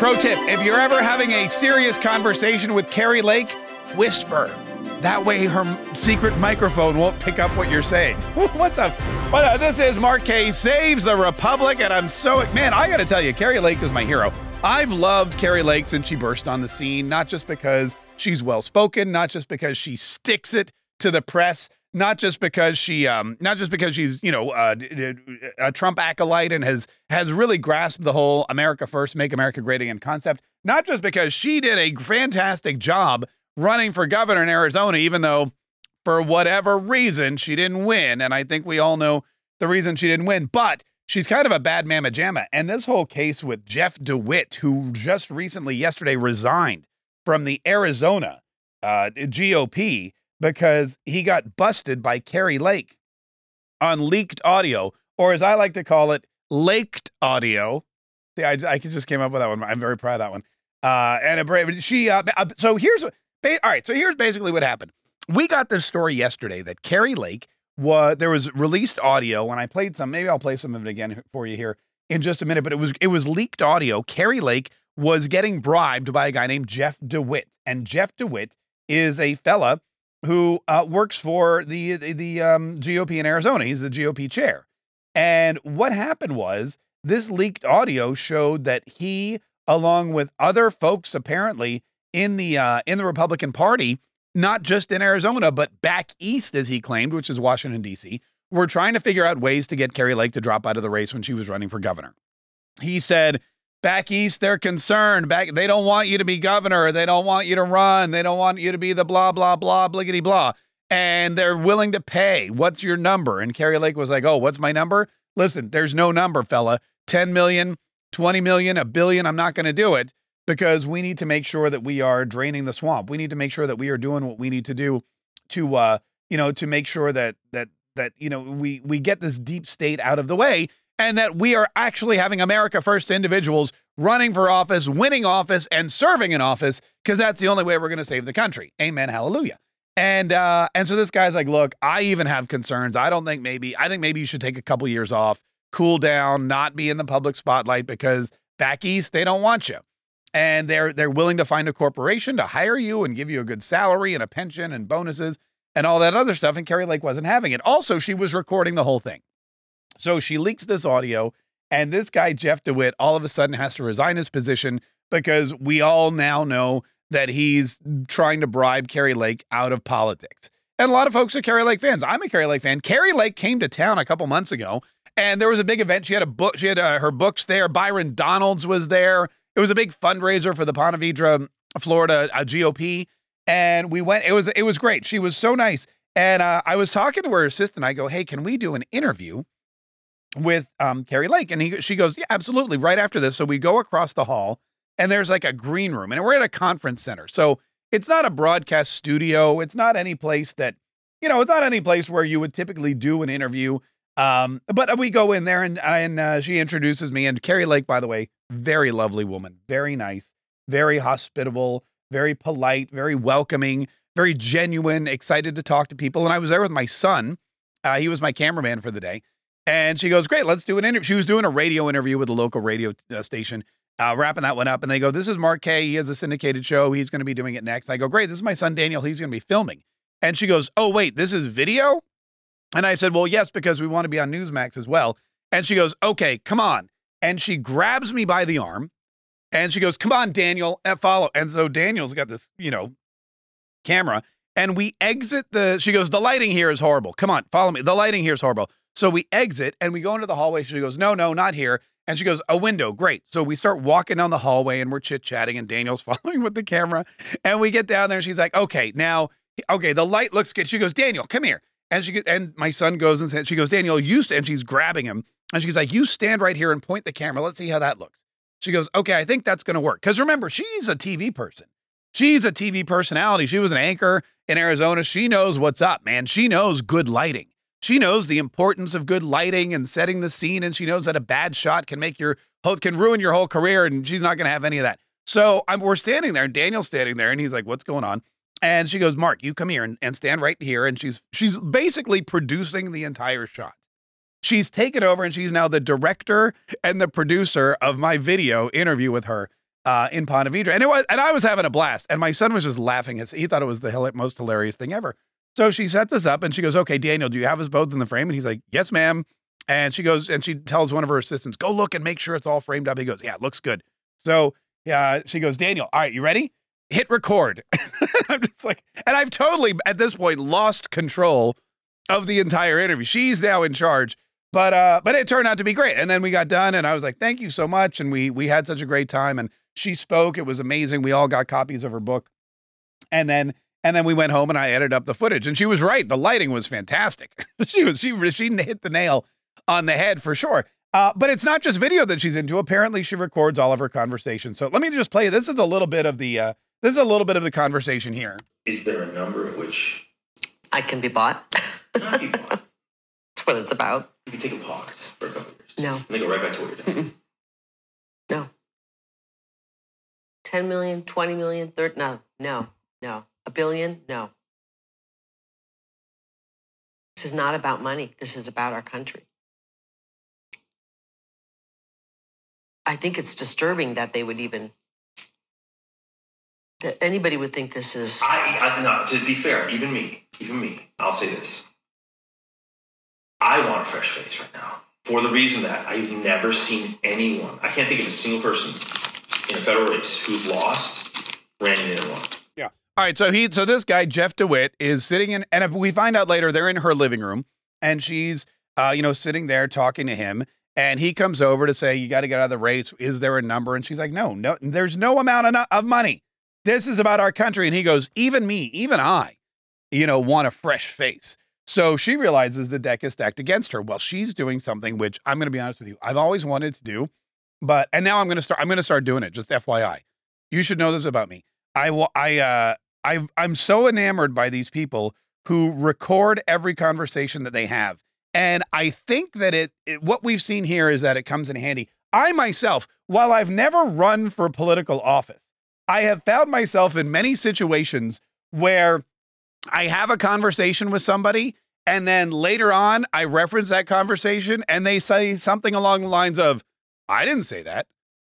Pro tip if you're ever having a serious conversation with Kari Lake, whisper. That way her secret microphone won't pick up what you're saying. What's up? Well, this is Mark Kaye Saves the Republic, and I'm so, man, I gotta tell you, Kari Lake is my hero. I've loved Kari Lake since she burst on the scene, not just because she's well spoken, not just because she sticks it to the press, not just because she um not just because she's you know uh, a Trump acolyte and has has really grasped the whole America first make America great again concept not just because she did a fantastic job running for governor in Arizona even though for whatever reason she didn't win and I think we all know the reason she didn't win but she's kind of a bad mamma jamma and this whole case with Jeff DeWitt who just recently yesterday resigned from the Arizona uh, GOP because he got busted by Kari Lake on leaked audio, or as I like to call it, laked audio. See, I, I just came up with that one. I'm very proud of that one. Uh, and a, she, uh, uh so here's, all right, so here's basically what happened. We got this story yesterday that Kari Lake was, there was released audio, and I played some, maybe I'll play some of it again for you here in just a minute, but it was, it was leaked audio. Kari Lake was getting bribed by a guy named Jeff DeWitt. And Jeff DeWitt is a fella who uh, works for the the, the um, GOP in Arizona. He's the GOP chair. And what happened was this leaked audio showed that he, along with other folks, apparently in the uh, in the Republican Party, not just in Arizona but back east, as he claimed, which is Washington D.C., were trying to figure out ways to get Kari Lake to drop out of the race when she was running for governor. He said Back east, they're concerned. Back, they don't want you to be governor. They don't want you to run. They don't want you to be the blah blah blah bliggity blah. And they're willing to pay. What's your number? And Kari Lake was like, "Oh, what's my number? Listen, there's no number, fella. 10 million, 20 million, a billion. I'm not going to do it because we need to make sure that we are draining the swamp. We need to make sure that we are doing what we need to do to, uh, you know, to make sure that that that you know we we get this deep state out of the way and that we are actually having America First individuals running for office, winning office, and serving in office because that's the only way we're going to save the country. Amen. Hallelujah. And uh, and so this guy's like, look, I even have concerns. I don't think maybe I think maybe you should take a couple years off, cool down, not be in the public spotlight because back east they don't want you. And they're they're willing to find a corporation to hire you and give you a good salary and a pension and bonuses and all that other stuff. And Kari Lake wasn't having it. Also, she was recording the whole thing. So she leaks this audio, and this guy, Jeff DeWitt, all of a sudden has to resign his position because we all now know that he's trying to bribe Kari Lake out of politics. And a lot of folks are Kari Lake fans. I'm a Kari Lake fan. Kari Lake came to town a couple months ago, and there was a big event. She had a book. She had uh, her books there. Byron Donalds was there. It was a big fundraiser for the Ponte Vedra, Florida uh, GOP, and we went. It was it was great. She was so nice. And uh, I was talking to her assistant. I go, "Hey, can we do an interview with um, Kari Lake. And he, she goes, Yeah, absolutely. Right after this. So we go across the hall and there's like a green room and we're at a conference center. So it's not a broadcast studio. It's not any place that, you know, it's not any place where you would typically do an interview. Um, but we go in there and, and uh, she introduces me. And Kari Lake, by the way, very lovely woman, very nice, very hospitable, very polite, very welcoming, very genuine, excited to talk to people. And I was there with my son. Uh, he was my cameraman for the day. And she goes, Great, let's do an interview. She was doing a radio interview with a local radio uh, station, uh, wrapping that one up. And they go, This is Mark Kaye. He has a syndicated show. He's going to be doing it next. I go, Great, this is my son Daniel. He's going to be filming. And she goes, Oh, wait, this is video? And I said, Well, yes, because we want to be on Newsmax as well. And she goes, Okay, come on. And she grabs me by the arm and she goes, Come on, Daniel, and follow. And so Daniel's got this, you know, camera. And we exit the, she goes, The lighting here is horrible. Come on, follow me. The lighting here is horrible. So we exit and we go into the hallway. She goes, No, no, not here. And she goes, A window. Great. So we start walking down the hallway and we're chit chatting, and Daniel's following with the camera. And we get down there and she's like, Okay, now, okay, the light looks good. She goes, Daniel, come here. And she and my son goes and says, she goes, Daniel, you st-, and she's grabbing him. And she's like, You stand right here and point the camera. Let's see how that looks. She goes, Okay, I think that's gonna work. Because remember, she's a TV person. She's a TV personality. She was an anchor in Arizona. She knows what's up, man. She knows good lighting. She knows the importance of good lighting and setting the scene, and she knows that a bad shot can make your can ruin your whole career, and she's not going to have any of that. So I'm, we're standing there, and Daniel's standing there, and he's like, "What's going on?" And she goes, "Mark, you come here and, and stand right here." And she's she's basically producing the entire shot. She's taken over, and she's now the director and the producer of my video interview with her. uh, in Ponte Vedra. And it was, and I was having a blast. And my son was just laughing. He thought it was the most hilarious thing ever. So she sets us up and she goes, Okay, Daniel, do you have us both in the frame? And he's like, Yes, ma'am. And she goes and she tells one of her assistants, Go look and make sure it's all framed up. He goes, Yeah, it looks good. So yeah, she goes, Daniel, all right, you ready? Hit record. I'm just like, and I've totally at this point lost control of the entire interview. She's now in charge. But uh, but it turned out to be great. And then we got done and I was like, thank you so much. And we we had such a great time. And she spoke. It was amazing. We all got copies of her book. And then and then we went home and I edited up the footage. And she was right. The lighting was fantastic. she was she she hit the nail on the head for sure. Uh, but it's not just video that she's into. Apparently, she records all of her conversations. So let me just play. This is a little bit of the uh, this is a little bit of the conversation here. Is there a number at which I can be bought? not be bought? That's what it's about. You can take a pause for a couple years. No. And then go right back to what you're doing. No. 10 million, 20 million, 30, no, no, no. A billion, no. This is not about money. This is about our country. I think it's disturbing that they would even that anybody would think this is I, I no, to be fair, even me, even me, I'll say this. I want a fresh face right now for the reason that I've never seen anyone. I can't think of a single person in a federal race who lost ran in one. All right. So he, so this guy Jeff DeWitt is sitting in, and we find out later they're in her living room, and she's, uh, you know, sitting there talking to him, and he comes over to say, "You got to get out of the race. Is there a number?" And she's like, "No, no. There's no amount of, of money. This is about our country." And he goes, "Even me, even I, you know, want a fresh face." So she realizes the deck is stacked against her. Well, she's doing something which I'm going to be honest with you, I've always wanted to do, but and now I'm going to start. I'm going to start doing it. Just FYI, you should know this about me. I will. I uh. I I'm so enamored by these people who record every conversation that they have. And I think that it, it, what we've seen here is that it comes in handy. I myself, while I've never run for political office, I have found myself in many situations where I have a conversation with somebody and then later on I reference that conversation and they say something along the lines of, I didn't say that.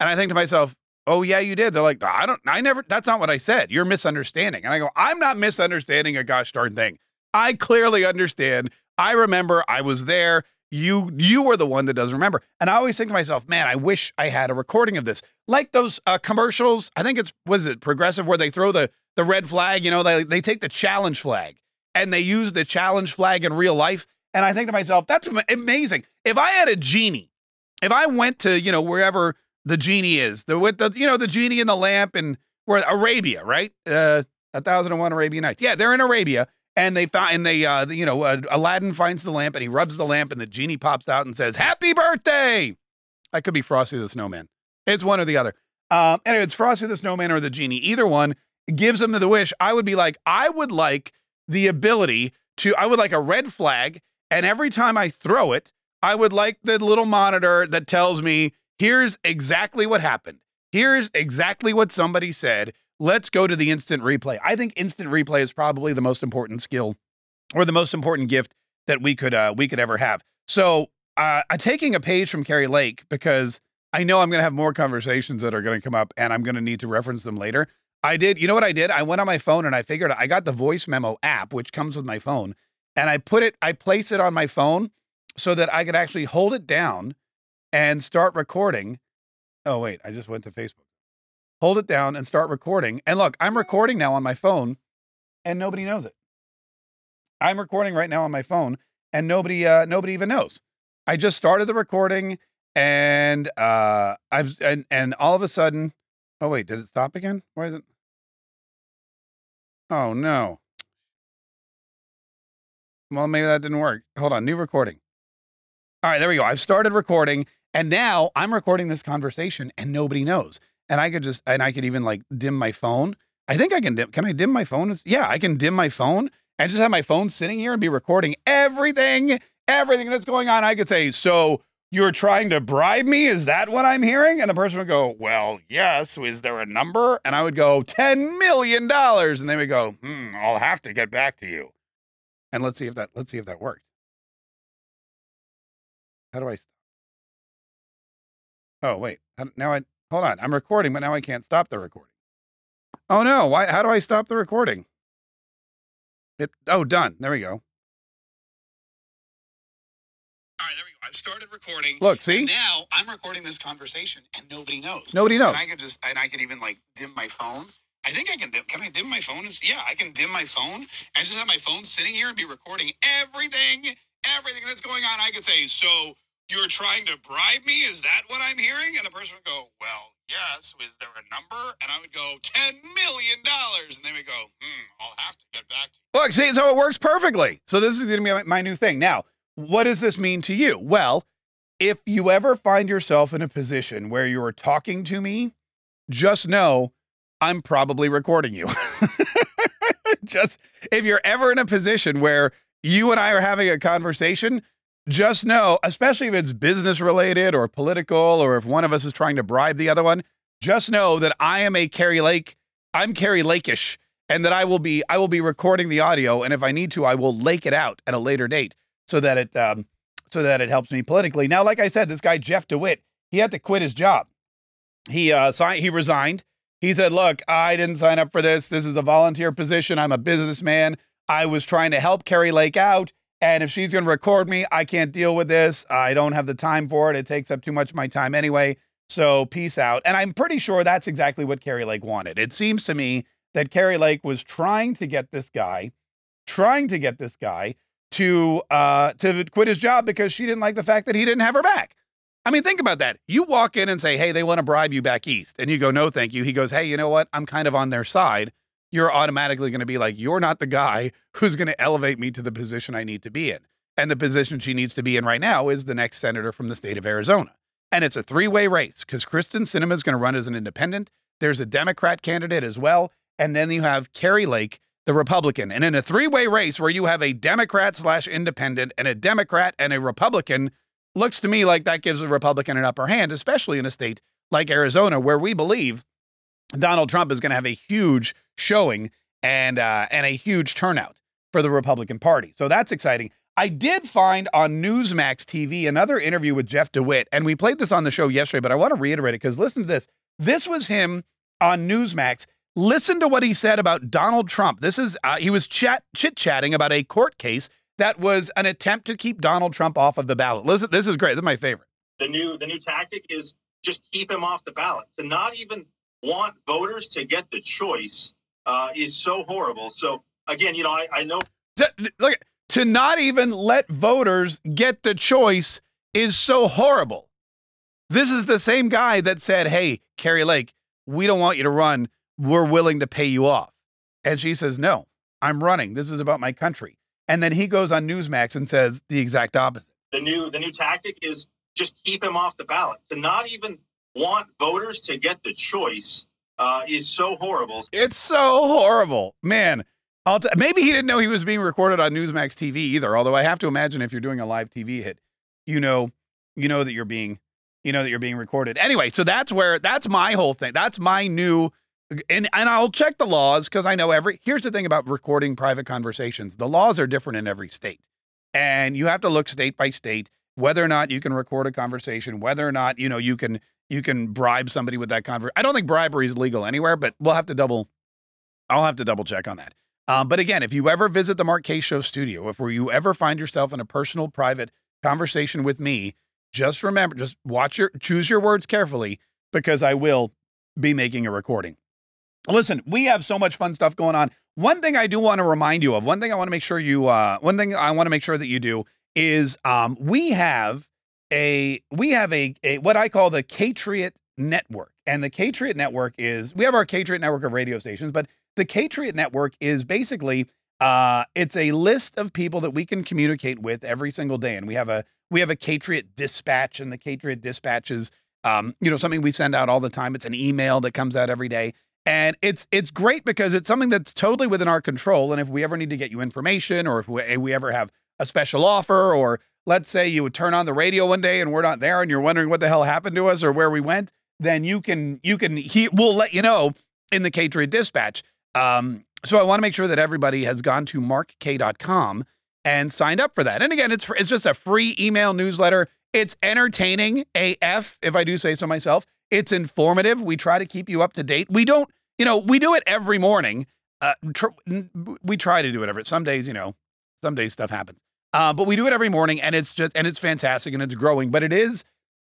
And I think to myself, oh yeah you did. They're like i don't i never that's not what i said. You're misunderstanding. And i go i'm not misunderstanding a gosh darn thing. I clearly understand. I remember i was there. You you were the one that doesn't remember. And i always think to myself man i wish i had a recording of this. Like those uh, commercials i think it's was it progressive where they throw the the red flag you know they, they take the challenge flag and they use the challenge flag in real life. And i think to myself that's amazing. If i had a genie if i went to you know wherever the genie is. The with the you know the genie in the lamp and where Arabia, right? Uh, a thousand and one Arabian Nights. Yeah, they're in Arabia, and they find and they uh, you know uh, Aladdin finds the lamp and he rubs the lamp and the genie pops out and says Happy Birthday. That could be Frosty the Snowman. It's one or the other. Um, anyway, it's Frosty the Snowman or the genie. Either one gives them the wish. I would be like, I would like the ability to. I would like a red flag, and every time I throw it, I would like the little monitor that tells me Here's exactly what happened. Here's exactly what somebody said. Let's go to the instant replay. I think instant replay is probably the most important skill or the most important gift that we could uh, we could ever have. So uh, I'm taking a page from Kari Lake because I know I'm going to have more conversations that are going to come up and I'm going to need to reference them later. I did, you know what I did? I went on my phone and I figured I got the voice memo app, which comes with my phone, and I put it, I place it on my phone so that I could actually hold it down and start recording. Oh, wait, I just went to Facebook. Hold it down and start recording. And look, I'm recording now on my phone and nobody knows it. I'm recording right now on my phone and nobody uh nobody even knows. I just started the recording and uh I've and and all of a sudden oh wait, did it stop again? Why is it Oh no. Well, maybe that didn't work. Hold on, new recording. All right, there we go. I've started recording and now I'm recording this conversation and nobody knows. And I could just, and I could even like dim my phone. I think I can dim, can I dim my phone? Yeah, I can dim my phone and just have my phone sitting here and be recording everything, everything that's going on. I could say, so you're trying to bribe me? Is that what I'm hearing? And the person would go, well, yes. Is there a number? And I would go, $10 million. And they would go, hmm, I'll have to get back to you. And let's see if that, let's see if that worked. How do I Oh, wait. Um, now I Hold on. I'm recording, but now I can't stop the recording. Oh no. Why how do I stop the recording? It oh done. There we go. All right, there we go. I've started recording. Look, see? Now I'm recording this conversation, and nobody knows. Nobody knows. And I can just, and I can even like dim my phone. I think I can dim. Can I dim my phone? Yeah, I can dim my phone and just have my phone sitting here and be recording everything, everything that's going on. I could say, so you're trying to bribe me? Is that what I'm hearing? And the person would go, well, yes. Is there a number? And I would go, ten million dollars. And they would go, hmm, I'll have to get back to you. Look, see, so it works perfectly. So this is going to be my, my new thing. Now, what does this mean to you? Well, if you ever find yourself in a position where you're talking to me, just know I'm probably recording you. just if you're ever in a position where you and I are having a conversation, just know, especially if it's business related or political, or if one of us is trying to bribe the other one, just know that I am a Kari Lake. I'm Kari Lakeish, and that I will be I will be recording the audio, and if I need to, I will lake it out at a later date so that it um, so that it helps me politically. Now, like I said, this guy Jeff DeWitt, he had to quit his job. He uh, signed, he resigned. He said, "Look, I didn't sign up for this. This is a volunteer position. I'm a businessman. I was trying to help Kari Lake out." And if she's going to record me, I can't deal with this. I don't have the time for it. It takes up too much of my time anyway. So peace out. And I'm pretty sure that's exactly what Kari Lake wanted. It seems to me that Kari Lake was trying to get this guy, trying to get this guy to uh to quit his job because she didn't like the fact that he didn't have her back. I mean, think about that. You walk in and say, "Hey, they want to bribe you back east," and you go, "No, thank you." He goes, "Hey, you know what? I'm kind of on their side." You're automatically going to be like, "You're not the guy who's going to elevate me to the position I need to be in." And the position she needs to be in right now is the next senator from the state of Arizona. And it's a three way race because Kyrsten Sinema is going to run as an independent. There's a Democrat candidate as well. And then you have Kari Lake, the Republican. And in a three way race where you have a Democrat slash independent and a Democrat and a Republican, looks to me like that gives a Republican an upper hand, especially in a state like Arizona, where we believe Donald Trump is going to have a huge showing and uh, and a huge turnout for the Republican Party. So that's exciting. I did find on Newsmax TV another interview with Jeff DeWitt, and we played this on the show yesterday, but I want to reiterate it because listen to this. This was him on Newsmax. Listen to what he said about Donald Trump. This is uh, he was chat chit chatting about a court case that was an attempt to keep Donald Trump off of the ballot. Listen, this is great. This is my favorite. The new the new tactic is just keep him off the ballot. To not even want voters to get the choice uh, is so horrible. So again, you know, I, I know To- look, to not even let voters get the choice is so horrible. This is the same guy that said, Hey, Kari Lake, we don't want you to run. We're willing to pay you off. And she says, No, I'm running. This is about my country. And then he goes on Newsmax and says the exact opposite. the new the new tactic is just keep him off the ballot. To not even want voters to get the choice uh, is so horrible. It's so horrible. Man, I'll t- maybe he didn't know he was being recorded on Newsmax TV either. Although I have to imagine if you're doing a live TV hit, you know, you know that you're being, you know that you're being recorded. Anyway, so that's where that's my whole thing. That's my new and and I'll check the laws because I know every here's the thing about recording private conversations. The laws are different in every state. And you have to look state by state whether or not you can record a conversation, whether or not, you know, you can you can bribe somebody with that conver I don't think bribery is legal anywhere, but we'll have to double I'll have to double check on that. Um, but again, if you ever visit the Mark Kaye Show studio, if you ever find yourself in a personal, private conversation with me, just remember, just watch your, choose your words carefully because I will be making a recording. Listen, we have so much fun stuff going on. One thing I do want to remind you of, one thing I want to make sure you, uh, one thing I want to make sure that you do is, um, we have a, we have a, a what I call the Catriot Network, and the Catriot Network is we have our Catriot Network of radio stations, but the Catriot Network is basically uh, it's a list of people that we can communicate with every single day, and we have a we have a Catriot dispatch, and the Catriot dispatch is um, you know something we send out all the time. It's an email that comes out every day, and it's it's great because it's something that's totally within our control. And if we ever need to get you information, or if we, we ever have a special offer, or let's say you would turn on the radio one day and we're not there, and you're wondering what the hell happened to us or where we went, then you can you can he we'll let you know in the Catriot dispatch. Um, so I want to make sure that everybody has gone to markk.com and signed up for that. And again, it's it's just a free email newsletter. It's entertaining AF, if I do say so myself. It's informative. We try to keep you up to date. We don't, you know, we do it every morning. Uh, tr- we try to do it every. Some days, you know, some days stuff happens. Uh, but we do it every morning, and it's just and it's fantastic and it's growing. But it is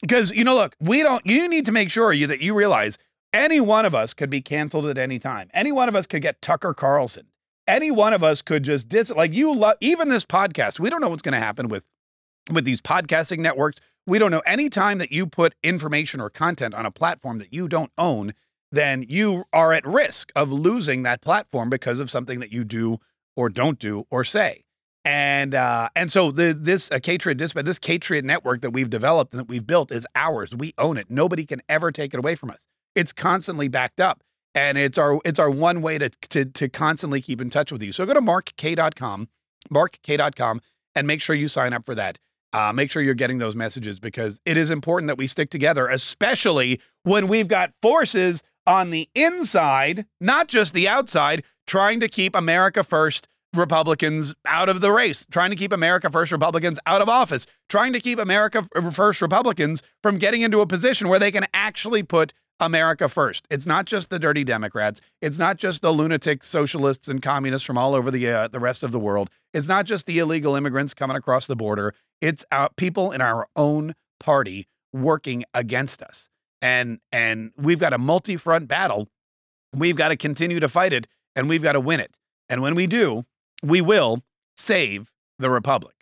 because you know, look, we don't. You need to make sure you that you realize any one of us could be canceled at any time. Any one of us could get Tucker Carlson. Any one of us could just dis like you. Lo- even this podcast, we don't know what's going to happen with with these podcasting networks. We don't know any time that you put information or content on a platform that you don't own, then you are at risk of losing that platform because of something that you do or don't do or say. And uh, and so the this uh, Patriot Dispatch, this Patriot network that we've developed and that we've built is ours. We own it. Nobody can ever take it away from us. It's constantly backed up, and it's our it's our one way to to to constantly keep in touch with you. So go to markk.com, markk.com, and make sure you sign up for that. Uh, make sure you're getting those messages because it is important that we stick together, especially when we've got forces on the inside, not just the outside, trying to keep America first Republicans out of the race, trying to keep America First Republicans out of office, trying to keep America First Republicans from getting into a position where they can actually put America first. It's not just the dirty Democrats. It's not just the lunatic socialists and communists from all over the uh, the rest of the world. It's not just the illegal immigrants coming across the border. It's our people in our own party working against us. And and we've got a multi-front battle. We've got to continue to fight it and we've got to win it. And when we do, we will save the republic.